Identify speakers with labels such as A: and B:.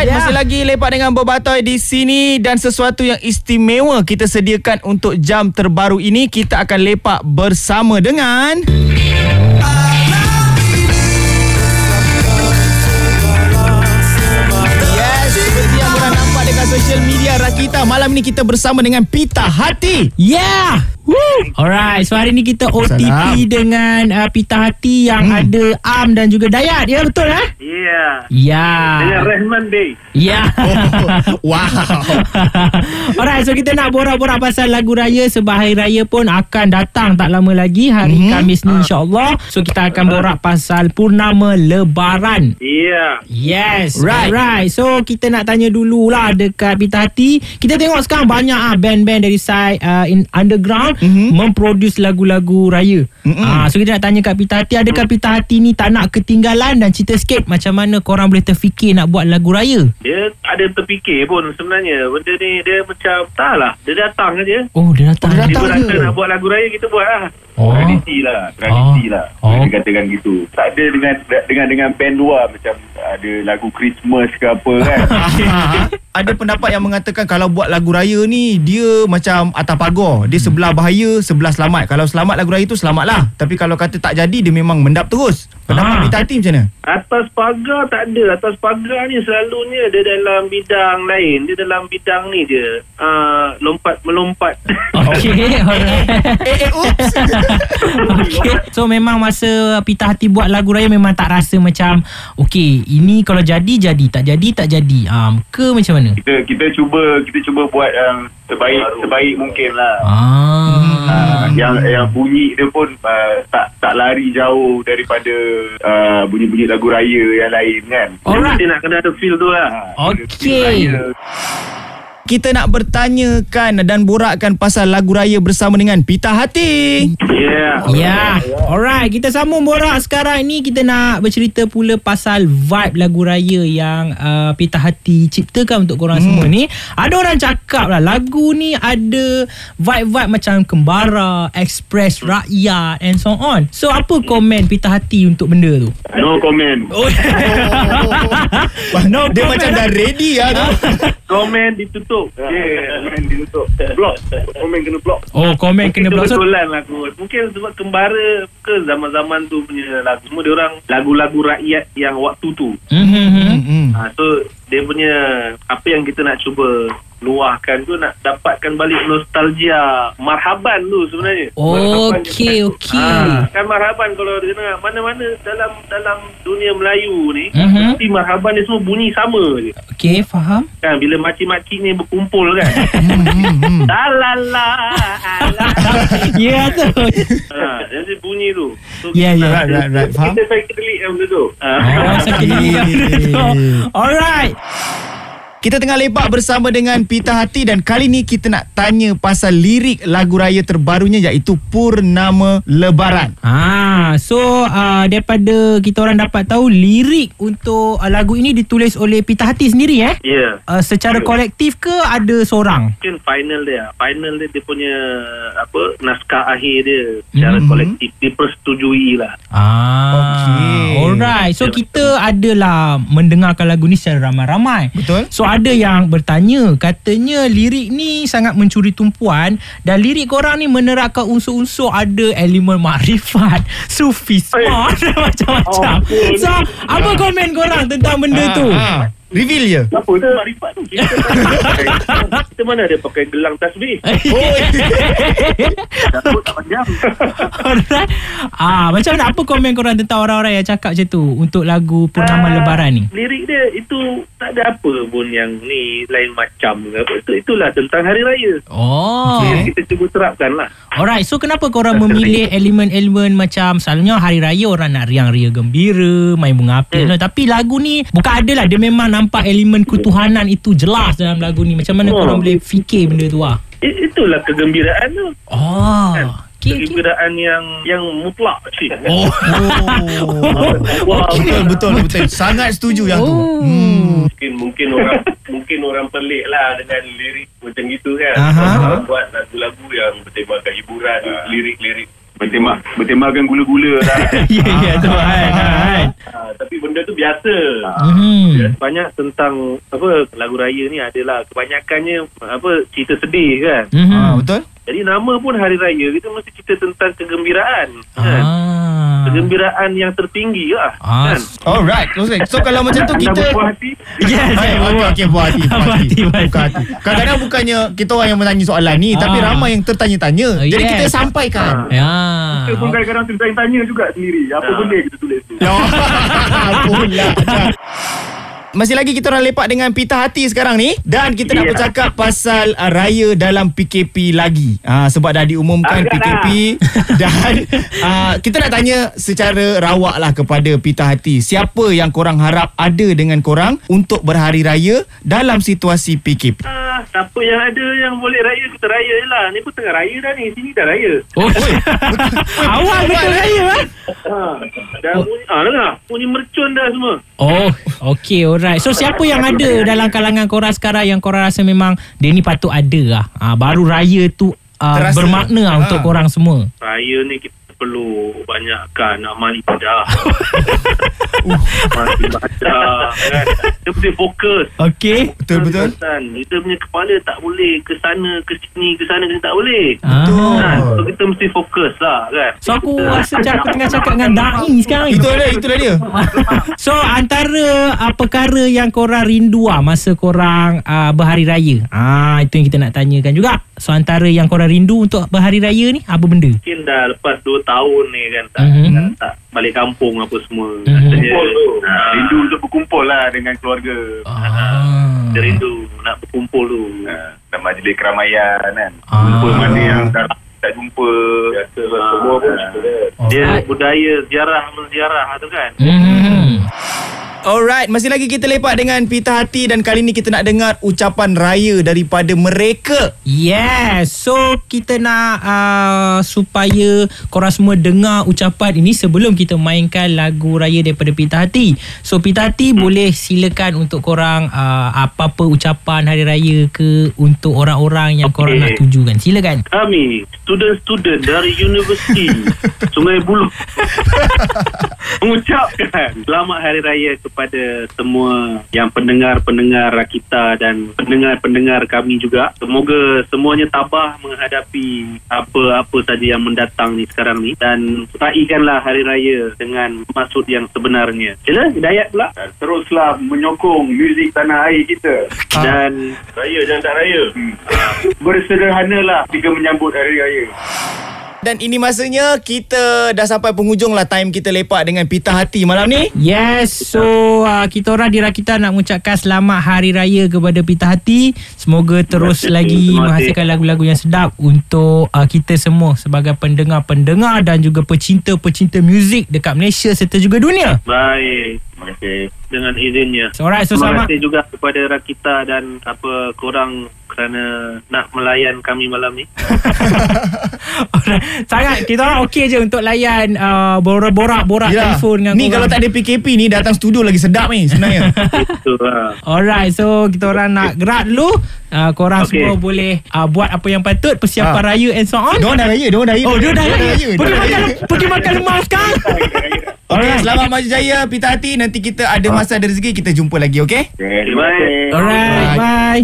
A: Alright, yeah. masih lagi lepak dengan Bobatoi di sini dan sesuatu yang istimewa kita sediakan untuk jam terbaru ini kita akan lepak bersama dengan social media Rakita Malam ni kita bersama dengan Pita Hati
B: Yeah. Woo. Alright, so hari ni kita OTP
A: Salam.
B: dengan uh, Pita Hati yang hmm. ada Am dan juga Dayat. Ya betul eh?
C: Ya.
B: Ya.
C: Dengan Rahman Day.
B: Ya.
A: Wow
B: Alright, so kita nak borak-borak pasal lagu raya sebab hari raya pun akan datang tak lama lagi hari mm-hmm. Khamis ni insya-Allah. So kita akan borak pasal purnama lebaran.
C: Ya.
B: Yes
A: Right.
B: Right So kita nak tanya dululah Dekat Pita Hati Kita tengok sekarang Banyak ah band-band dari side uh, in Underground mm-hmm. Memproduce lagu-lagu raya mm-hmm. ah, So kita nak tanya kat Pita Hati Adakah Pita Hati ni Tak nak ketinggalan Dan cerita sikit Macam mana korang boleh terfikir Nak buat lagu raya
C: Dia ada terfikir pun sebenarnya. Benda ni dia macam tak lah. Dia datang aja.
B: Oh dia datang
A: Oh, dia
C: Dia
A: datang.
C: berasa
A: je.
C: nak buat lagu raya kita buat lah.
B: Oh.
D: Tradisi lah Tradisi
B: Oh.
D: lah
B: Oh.
D: Boleh dikatakan gitu Tak ada dengan Dengan dengan band luar Macam ada lagu Christmas ke apa kan
A: Ada pendapat yang mengatakan Kalau buat lagu raya ni Dia macam atas pagar Dia sebelah bahaya Sebelah selamat Kalau selamat lagu raya tu Selamat lah Tapi kalau kata tak jadi Dia memang mendap terus Pendapat
B: Ah.
A: Pita Hati macam mana?
C: Atas pagar tak ada. Atas pagar ni selalunya dia dalam bidang lain. Dia dalam bidang ni je. Uh, lompat melompat.
B: Okay alright
A: Eh eh oops
B: okay. So memang masa Pita Hati buat lagu raya Memang tak rasa macam Okay ini kalau jadi Jadi tak jadi tak jadi um, Ke macam mana?
D: Kita kita cuba Kita cuba buat yang Sebaik Sebaik mungkin lah
B: Ah.
D: Uh, yang yang bunyi dia pun uh, tak tak lari jauh daripada uh, bunyi-bunyi lagu raya yang lain kan.
B: Alright.
C: Dia nak kena ada feel tu lah.
D: Ah,
B: Okey.
A: Kita nak bertanyakan Dan borakkan pasal lagu raya Bersama dengan Pita Hati
C: Ya.
B: Ya, alright. Kita sambung borak sekarang ni kita nak bercerita pula pasal vibe lagu raya yang uh, Pita Hati ciptakan untuk korang hmm. semua ni. Ada orang cakap lah lagu ni ada vibe-vibe macam Kembara, Express Rakyat and so on. So apa komen Pita Hati untuk benda tu?
D: No comment.
B: Oh, No
A: Dia
B: comment
A: macam dah ready lah tu
C: Komen ditutup.
D: Yeah, komen ditutup. Block. Komen kena block.
B: oh komen kena block. So,
C: betulan lah kot. Mungkin sebab kembara ke zaman-zaman tu punya lagu. Semua dia orang lagu-lagu rakyat yang waktu tu.
B: mm-hmm.
A: Hmm.
C: Ha, so dia punya apa yang kita nak cuba luahkan tu nak dapatkan balik nostalgia marhaban tu sebenarnya.
B: Okey,
C: je.
B: okey.
C: Ha, kan marhaban kalau dia dengar mana-mana dalam dalam dunia Melayu ni mesti marhaban dia semua bunyi sama je.
B: Okey, faham?
C: Kan bila makcik-makcik ni berkumpul kan.
A: Hmm.
C: Talala ala.
B: Ya tu.
C: ha, jadi bunyi tu. So,
B: Ya, ya.
A: Right, right, right. Faham?
D: Kita yang benda tu.
C: Ha.
B: Oh, sakit. Alright.
A: Kita tengah lepak bersama dengan Pita Hati dan kali ni kita nak tanya pasal lirik lagu raya terbarunya iaitu Purnama Lebaran.
B: Ah, so uh, daripada kita orang dapat tahu lirik untuk uh, lagu ini ditulis oleh Pita Hati sendiri eh?
C: Ya.
B: Uh, secara kolektif ke ada seorang?
C: Mungkin final dia Final dia dia punya Apa Naskah akhir dia Secara
B: Mhm.
C: kolektif Dipersetujui lah
B: Ah,
A: Okey.
B: alright. So kita adalah mendengarkan lagu ni secara ramai-ramai.
A: Betul?
B: So ada yang bertanya, katanya lirik ni sangat mencuri tumpuan dan lirik korang ni menerapkan unsur-unsur ada elemen makrifat, sufi, smart dan macam-macam.
D: Ampun.
B: So apa komen korang tentang benda tu?
A: Ah, ah. Reveal je.
D: Apa tu marifat tu?
C: Kita, kita mana ada pakai gelang tasbih
A: Oh,
D: Takut tak panjang.
B: Alright. Ah, macam mana apa komen korang tentang orang-orang yang cakap macam tu untuk lagu Purnama
C: Ah,
B: Lebaran ni?
C: Lirik dia itu Tak ada apa pun yang ni Lain macam. Itu, Itulah tentang hari raya
B: Oh.
A: Okey.
C: Kita cuba terapkan lah
B: Alright, so kenapa korang memilih elemen-elemen macam selalunya hari raya orang nak riang-ria gembira, main bunga api hmm. tapi lagu ni bukan ada lah dia memang nampak elemen ketuhanan itu jelas dalam lagu ni. Macam mana
C: Oh.
B: korang boleh fikir benda tu ah?
C: I, Itulah kegembiraan tu
B: Oh.
C: Kan?
B: Okay, okay.
C: Kegembiraan yang Yang mutlak cik.
B: Oh.
A: oh.
C: Wow.
A: Betul, betul, betul. Sangat setuju yang tu.
B: Oh.
A: Hmm.
C: mungkin mungkin orang mungkin orang pelik lah dengan lirik macam gitu kan.
A: Aha.
C: Orang buat lagu-lagu yang bertemakan hiburan, lirik-lirik
D: Bertema, bertemakan gula-gula lah.
B: Ya, ya tu kan.
D: Ah, tapi benda tu biasa.
B: Mhm.
C: Banyak tentang apa lagu raya ni adalah kebanyakannya apa cerita sedih kan.
B: Mhm.
A: Ah, betul?
C: Jadi nama pun hari raya kita mesti cerita tentang kegembiraan kan.
B: Ah.
C: Kegembiraan yang tertinggi lah
B: Ah,
C: kan.
A: Alright. Okay. So kalau macam tu
D: Anda
A: kita
D: berpuas hati?
B: Yes,
A: Hai, okey okey buat hati, Buat hati.
B: hati, buat hati.
A: Buka hati. Kadang-kadang bukannya kita orang yang bertanya soalan ni, tapi
B: Ah.
A: ramai yang tertanya-tanya.
B: Oh,
A: Jadi
B: yes.
A: kita sampaikan.
B: Ya.
D: Kita pun kadang-kadang tanya juga sendiri. Apa
C: Ah.
D: benda kita tulis tu?
A: Ya. Pula. Masih lagi kita orang lepak dengan Pita Hati sekarang ni dan kita nak
D: Ya.
A: bercakap pasal uh, raya dalam PKP lagi. Uh, sebab dah diumumkan
D: Agak
A: PKP dan uh, kita nak tanya secara rawak lah kepada Pita Hati. Siapa yang korang harap ada dengan korang untuk berhari raya dalam situasi PKP?
C: Siapa yang ada yang boleh raya kita raya je lah. Ni pun tengah raya dah ni. Sini dah raya.
B: Oh, awal betul raya ah.
C: Ha, dah bunyi, ah, dengar. Bunyi mercun dah semua.
B: Oh, okay, alright. So, siapa yang ada dalam kalangan korang sekarang yang korang rasa memang dia ni patut ada lah. Ah, baru raya tu
A: Terasa.
B: bermakna lah
A: Ah.
B: untuk korang semua.
C: Raya ni kita perlu banyakkan amal ibadah. amal ibadah. Kan? Kita mesti fokus.
B: Okay.
A: Betul betul.
C: Kan? Kita punya kepala tak boleh ke sana, ke sini, ke sana, kita tak boleh.
A: Betul.
C: Kan? So, kita mesti fokus lah kan.
B: So, aku rasa macam aku tengah cakap dengan Da'i sekarang.
A: Itu dia, itulah dia.
B: So antara uh, perkara yang korang rindu ah masa korang uh, berhari raya. Ah itu yang kita nak tanyakan juga. So antara yang korang rindu untuk berhari raya ni apa benda?
C: Mungkin dah lepas 2 tahun ni kan tak,
B: Mhm.
C: tak, tak balik kampung apa semua.
B: Mhm.
C: Rasanya,
D: Kumpul tu.
C: ah,
D: Rindu untuk berkumpul lah dengan keluarga.
B: Ah.
C: Kita rindu nak berkumpul tu.
D: Ah, Dan majlis keramaian kan.
B: Ah.
D: Jumpa mana yang dah tak jumpa.
C: Biasalah.
D: Semua pun.
C: Dia budaya ziarah menziarah tu kan.
B: Hmm.
A: Alright, masih lagi kita lepak dengan Pita Hati dan kali ni kita nak dengar ucapan raya daripada mereka.
B: Yes So kita nak uh, Supaya Korang semua dengar Ucapan ini Sebelum kita mainkan Lagu raya daripada Pita Hati So Pita Hati Boleh silakan Untuk korang uh, Apa-apa ucapan Hari Raya ke Untuk orang-orang Yang korang
C: Okey.
B: nak tujukan Silakan
C: Kami, student-student dari Universiti Sungai Buloh mengucapkan Selamat Hari Raya kepada semua yang pendengar-pendengar kita dan pendengar-pendengar kami juga. Semoga semuanya tabah menghadapi apa-apa saja yang mendatang ni sekarang ni dan raikanlah Hari Raya dengan maksud yang sebenarnya. Sila, Hidayat pula.
D: Dan teruslah menyokong muzik tanah air kita.
C: Dan
D: Raya jangan tak raya. Hmm. Bersederhanalah jika menyambut hari raya.
A: Dan ini masanya kita dah sampai penghujung lah time kita lepak dengan Pita Hati malam ni.
B: Yes So uh, Kita orang di Rakita Nak mengucapkan Selamat Hari Raya Kepada Pita Hati Semoga terus
C: kasih,
B: lagi
C: terima.
B: Menghasilkan lagu-lagu yang sedap Untuk uh, kita semua Sebagai pendengar-pendengar Dan juga pecinta-pecinta muzik Dekat Malaysia Serta juga dunia
C: baik
D: Terima kasih.
C: dengan izinnya.
B: so, Alright so
C: Terima
B: selamat
C: kasih juga kepada Rakita dan apa korang kerana nak melayan kami malam ni.
B: Alright. Sangat Kita orang okey je Untuk layan uh, Borak-borak
A: Yelah,
B: Telefon dengan
A: Ni
B: korang.
A: kalau tak ada PKP ni datang studio lagi sedap ni sebenarnya.
B: Alright So kita orang nak gerak dulu uh, Korang
C: Okey.
B: semua boleh uh, Buat apa yang patut Persiapan
A: Ah.
B: raya and so on
A: Diorang dah raya, diorang dah raya.
B: Oh dia dah raya
A: dia
B: Pergi
A: dah
B: makan
A: raya.
B: Pergi makan lemak sekarang
A: Okey, selamat maju jaya Pita Hati. Nanti kita ada masa ada rezeki kita jumpa lagi, okey?
D: Terima kasih.
B: Alright
A: Bye.
B: Bye